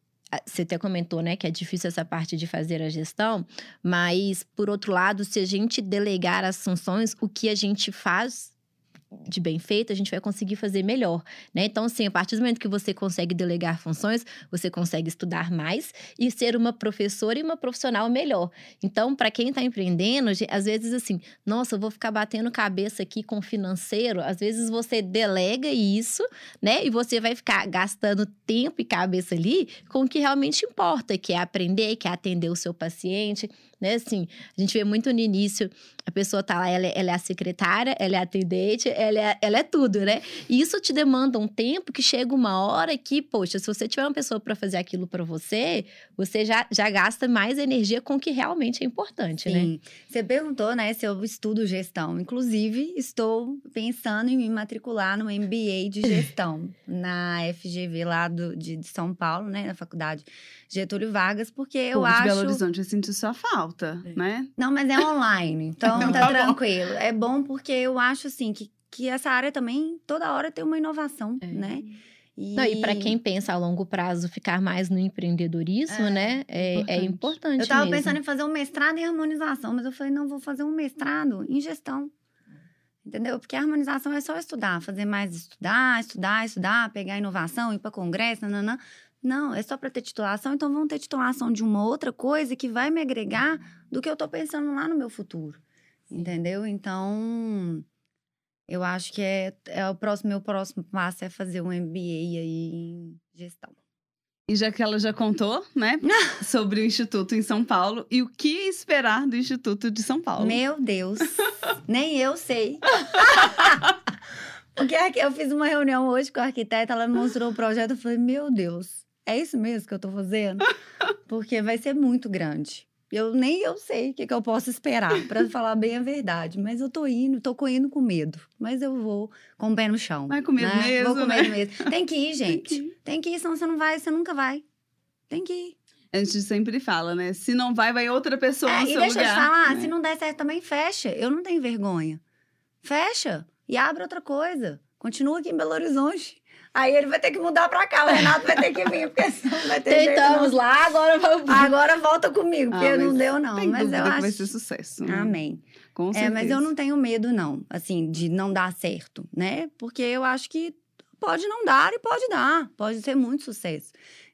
Você até comentou, né, que é difícil essa parte de fazer a gestão, mas, por outro lado, se a gente delegar as funções, o que a gente faz de bem feito, a gente vai conseguir fazer melhor, né? Então, assim, a partir do momento que você consegue delegar funções, você consegue estudar mais e ser uma professora e uma profissional melhor. Então, para quem está empreendendo, às vezes assim, nossa, eu vou ficar batendo cabeça aqui com financeiro. Às vezes você delega isso, né? E você vai ficar gastando tempo e cabeça ali com o que realmente importa, que é aprender, que é atender o seu paciente, né? Assim, a gente vê muito no início, a pessoa tá lá, ela é, ela é a secretária, ela é a atendente, ela é, ela é tudo, né? E isso te demanda um tempo que chega uma hora que, poxa, se você tiver uma pessoa para fazer aquilo para você, você já, já gasta mais energia com o que realmente é importante, né? Sim. Você perguntou, né, se eu estudo gestão. Inclusive, estou pensando em me matricular no MBA de gestão na FGV lá do, de, de São Paulo, né, na faculdade Getúlio Vargas, porque eu Povo de acho Belo Horizonte vai sentir sua falta, É. né? Não, mas é online, então Então tá, tá tranquilo. É bom porque eu acho assim que, que essa área também toda hora tem uma inovação, É. né? E, Não, e para quem pensa a longo prazo ficar mais no empreendedorismo, É, né? É, é importante. importante. eu tava mesmo. pensando em fazer um mestrado em harmonização, mas eu falei, não, vou fazer um mestrado em gestão. Entendeu? Porque a harmonização é só estudar, fazer mais estudar, estudar, estudar, pegar inovação, ir para congresso, nananã. Não, é só para ter titulação, então vamos ter titulação de uma outra coisa que vai me agregar do que eu tô pensando lá no meu futuro. Entendeu? Então, eu acho que é, é o próximo, meu próximo passo é fazer um MBA aí em gestão. E já que ela já contou, né, sobre o Instituto em São Paulo e o que esperar do Instituto de São Paulo. Meu Deus, nem eu sei. Porque eu fiz uma reunião hoje com a arquiteta, ela me mostrou o projeto, eu falei, meu Deus, é isso mesmo que eu tô fazendo? Porque vai ser muito grande. Eu nem eu sei o que, que eu posso esperar, para falar bem a verdade. Mas eu tô indo, tô co- indo com medo. Mas eu vou com o pé no chão. Vai com medo né? mesmo, Vou com né? medo mesmo. Tem que ir, gente. Tem que ir, senão você não vai, você nunca vai. Tem que ir. A gente sempre fala, né? Se não vai, vai outra pessoa É, no e seu deixa eu te falar, né? se não der certo também, fecha. Eu não tenho vergonha. Fecha e abre outra coisa. Continua aqui em Belo Horizonte. Aí ele vai ter que mudar pra cá, o Renato vai ter que vir, porque senão não vai ter jeito, Tentamos não. lá, agora vamos. Agora volta comigo, porque Ah, não deu não. Mas eu que acho... vai ser sucesso. né? Amém. Com É, certeza. mas eu não tenho medo, não, assim, de não dar certo, né? Porque eu acho que pode não dar e pode dar, pode ser muito sucesso.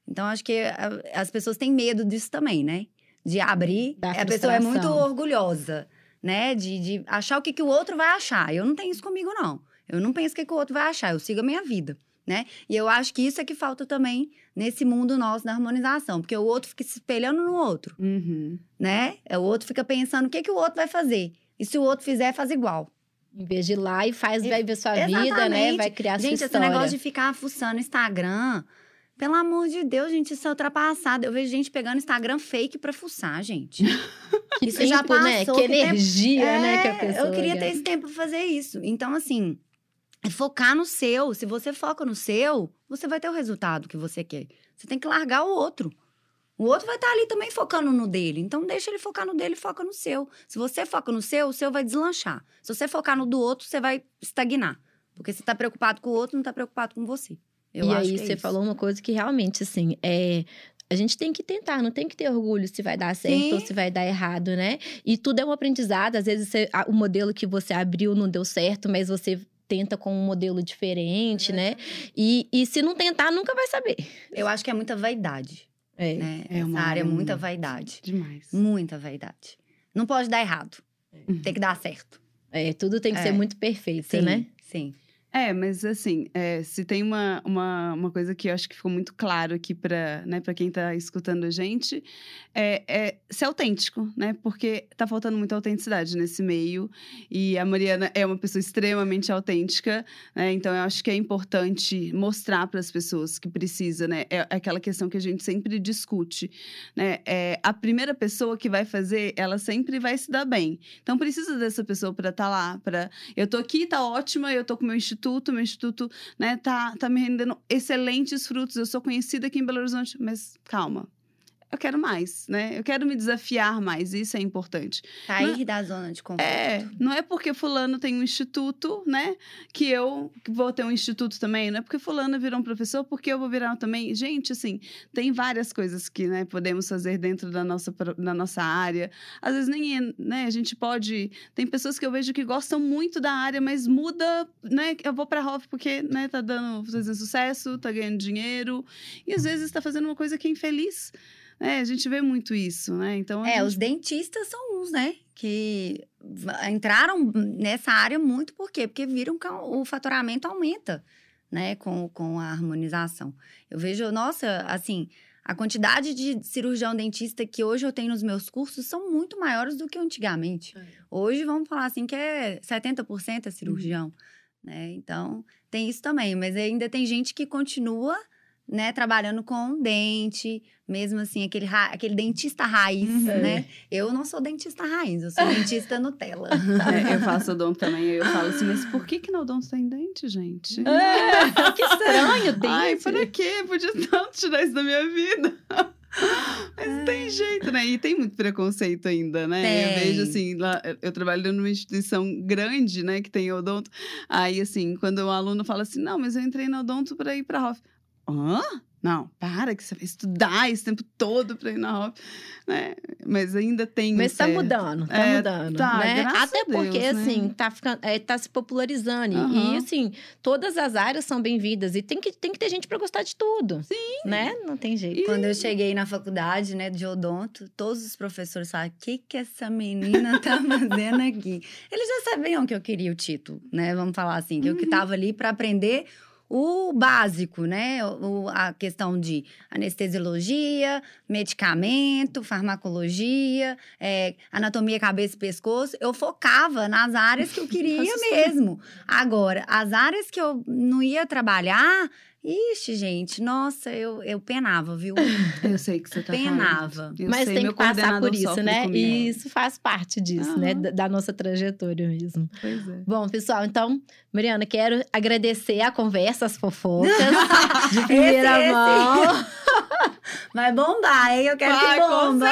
Então, acho que a- as pessoas têm medo disso também, né? De abrir. Da a pessoa é muito orgulhosa, né? De, de achar o que, que o outro vai achar. Eu não tenho isso comigo, não. Eu não penso o que, que o outro vai achar, eu sigo a minha vida, né? E eu acho que isso é que falta também nesse mundo nosso da harmonização, porque o outro fica se espelhando no outro Uhum. né? É, O outro fica pensando o que, que o outro vai fazer. E se o outro fizer, faz igual. Em vez de ir lá e faz, vai ver sua vida, né? Exatamente. Vai criar sua gente, esse história. negócio de ficar fuçando Instagram. Pelo amor de Deus, gente, isso é ultrapassado. Eu vejo gente pegando Instagram fake pra fuçar, gente. Que isso já tempo, né? passou, Que que tempo- energia, né? Que a É, pessoa eu queria ter gasta. esse tempo pra fazer isso. Então, assim, é focar no seu. Se você foca no seu, você vai ter o resultado que você quer. Você tem que largar o outro. O outro vai estar ali também focando no dele. Então, deixa ele focar no dele, foca no seu. Se você foca no seu, o seu vai deslanchar. Se você focar no do outro, você vai estagnar. Porque você tá preocupado com o outro, não tá preocupado com você. Eu e aí, é você isso. falou uma coisa que realmente, assim, é. A gente tem que tentar, não tem que ter orgulho se vai dar certo Sim. ou se vai dar errado, né? E tudo é um aprendizado. Às vezes você- o modelo que você abriu não deu certo, mas você tenta com um modelo diferente, né? E, e se não tentar, nunca vai saber. Eu acho que é muita vaidade. É, né? é uma Essa área é muita vaidade. Demais. Muita vaidade. Não pode dar errado. É. Tem que dar certo. É, tudo tem que é. ser muito perfeito, sim, né? Sim. É, mas assim, é, se tem uma, uma, uma coisa que eu acho que ficou muito claro aqui para né, quem está escutando a gente, é, é, ser autêntico, né? Porque tá faltando muita autenticidade nesse meio. E a Mariana é uma pessoa extremamente autêntica, né? Então eu acho que é importante mostrar para as pessoas que precisa, né? É aquela questão que a gente sempre discute, né? É, a primeira pessoa que vai fazer, ela sempre vai se dar bem. Então precisa dessa pessoa para estar tá lá, para eu tô aqui, tá ótima, eu tô com meu instituto instituto, meu instituto né, tá, tá me rendendo excelentes frutos. Eu sou conhecida aqui em Belo Horizonte, mas calma, eu quero mais, né? Eu quero me desafiar mais, isso é importante. Sair não, da zona de conforto. É, não é porque fulano tem um instituto, né, que eu vou ter um instituto também, não é porque fulano virou um professor, porque eu vou virar também. Gente, assim, tem várias coisas que, né, podemos fazer dentro da nossa, da nossa área. Às vezes nem, é, né, a gente pode... Tem pessoas que eu vejo que gostam muito da área, mas muda, né, eu vou pra Hoff porque, né, tá dando, fazendo sucesso, tá ganhando dinheiro, e às vezes tá fazendo uma coisa que é infeliz. É, a gente vê muito isso, né? Então, é, gente... os dentistas são uns, né? Que entraram nessa área muito por quê? Porque viram que o faturamento aumenta, né? Com, com a harmonização. Eu vejo, nossa, assim, a quantidade de cirurgião dentista que hoje eu tenho nos meus cursos são muito maiores do que antigamente. É. Hoje, vamos falar assim, que é 70% é cirurgião, uhum. né? Então, tem isso também. Mas ainda tem gente que continua né, trabalhando com dente, mesmo assim, aquele, aquele dentista raiz, uhum. né? Eu não sou dentista raiz, eu sou dentista Nutella. É, eu faço odonto também, eu falo assim, mas por que que no odonto tem dente, gente? É, que estranho, dente. Ai, para quê? Podia tanto tirar isso da minha vida. Mas é. tem jeito, né? E tem muito preconceito ainda, né? Tem. Eu vejo assim, lá, eu trabalho numa instituição grande, né, que tem odonto. Aí, assim, quando o aluno fala assim, não, mas eu entrei no odonto para ir para Hoff. Hã? Não, para que você vai estudar esse tempo todo para ir na Hop, né? Mas ainda tem. Mas está mudando, está é, mudando, tá, né? Até porque Deus, assim né? tá ficando, é, tá se popularizando uhum. e assim todas as áreas são bem-vindas e tem que tem que ter gente para gostar de tudo, sim, né? Não tem jeito. E... Quando eu cheguei na faculdade, né, de odonto, todos os professores falaram: "O que que essa menina tá fazendo aqui?" Eles já sabiam que eu queria o título, né? Vamos falar assim, que uhum. eu que estava ali para aprender o básico, né? O, a questão de anestesiologia, medicamento, farmacologia, é, anatomia, cabeça e pescoço. Eu focava nas áreas que eu queria mesmo. Agora, as áreas que eu não ia trabalhar, Ixi, gente, nossa, eu, eu penava, viu? Eu sei que você tá Penava. Mas sei, tem que passar por isso, né? E isso faz parte disso, né? Da, da, nossa trajetória mesmo. Pois é. Bom, pessoal, então, Mariana, quero agradecer a conversa, as fofocas de primeira esse, mão. Esse. Vai bombar, hein? Eu quero Vai, que bomba.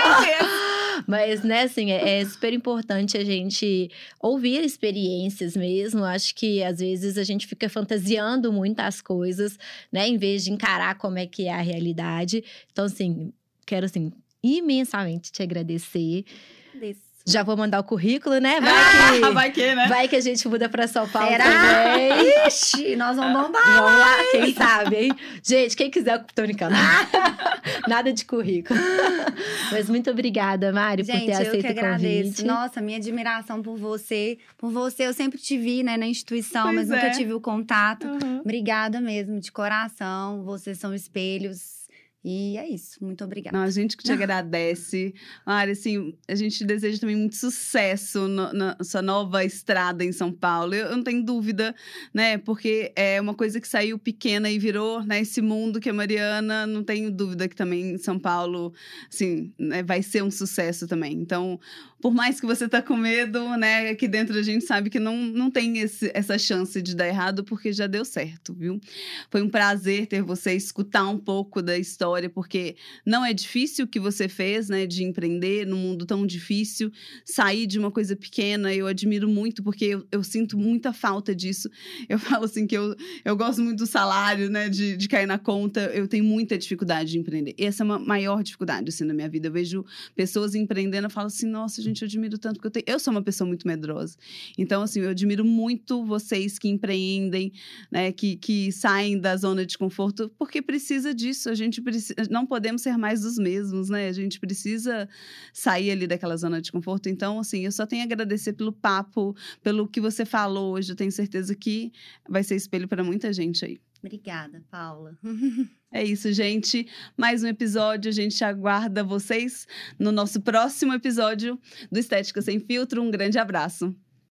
Mas, né, assim, é, é, super importante a gente ouvir experiências mesmo. Acho que às vezes a gente fica fantasiando muitas coisas, né, em vez de encarar como é que é a realidade. Então, assim, quero assim imensamente te agradecer. Já vou mandar o currículo, né? Vai ah, que, vai que, né? Vai que a gente muda pra São Paulo Será? também. Ixi, nós vamos bombar. Vamos lá, quem sabe, hein? Gente, quem quiser, tô brincando. Nada de currículo. Mas muito obrigada, Mari, gente, por ter aceito eu que agradeço. convite. Nossa, minha admiração por você. Por você, eu sempre te vi, né, na instituição, pois mas é. nunca tive o contato. Uhum. Obrigada mesmo, de coração. Vocês são espelhos e é isso. Muito obrigada. Não, a gente que te agradece. Mari, assim, a gente deseja também muito sucesso no, na sua nova estrada em São Paulo. Eu, eu, não tenho dúvida, né? Porque é uma coisa que saiu pequena e virou né, esse mundo que é Mariana. Não tenho dúvida que também em São Paulo, assim, né, vai ser um sucesso também. Então, por mais que você tá com medo, né? Aqui dentro a gente sabe que não, não tem esse, essa chance de dar errado, porque já deu certo, viu? Foi um prazer ter você escutar um pouco da história, porque não é difícil o que você fez, né? De empreender num mundo tão difícil, sair de uma coisa pequena. Eu admiro muito, porque eu, eu sinto muita falta disso. Eu falo assim que eu, eu gosto muito do salário, né? De, de cair na conta. Eu tenho muita dificuldade de empreender. Essa é uma maior dificuldade, assim, na minha vida. Eu vejo pessoas empreendendo e falo assim, nossa, gente, eu admiro tanto, porque eu, tenho, eu sou uma pessoa muito medrosa. Então, assim, eu admiro muito vocês que empreendem, né, que, que saem da zona de conforto, porque precisa disso. A gente precisa, não podemos ser mais dos mesmos, né? A gente precisa sair ali daquela zona de conforto. Então, assim, eu só tenho a agradecer pelo papo, pelo que você falou hoje. Eu tenho certeza que vai ser espelho para muita gente aí. Obrigada, Paula. É isso, gente. Mais um episódio. A gente aguarda vocês no nosso próximo episódio do Estética Sem Filtro. Um grande abraço.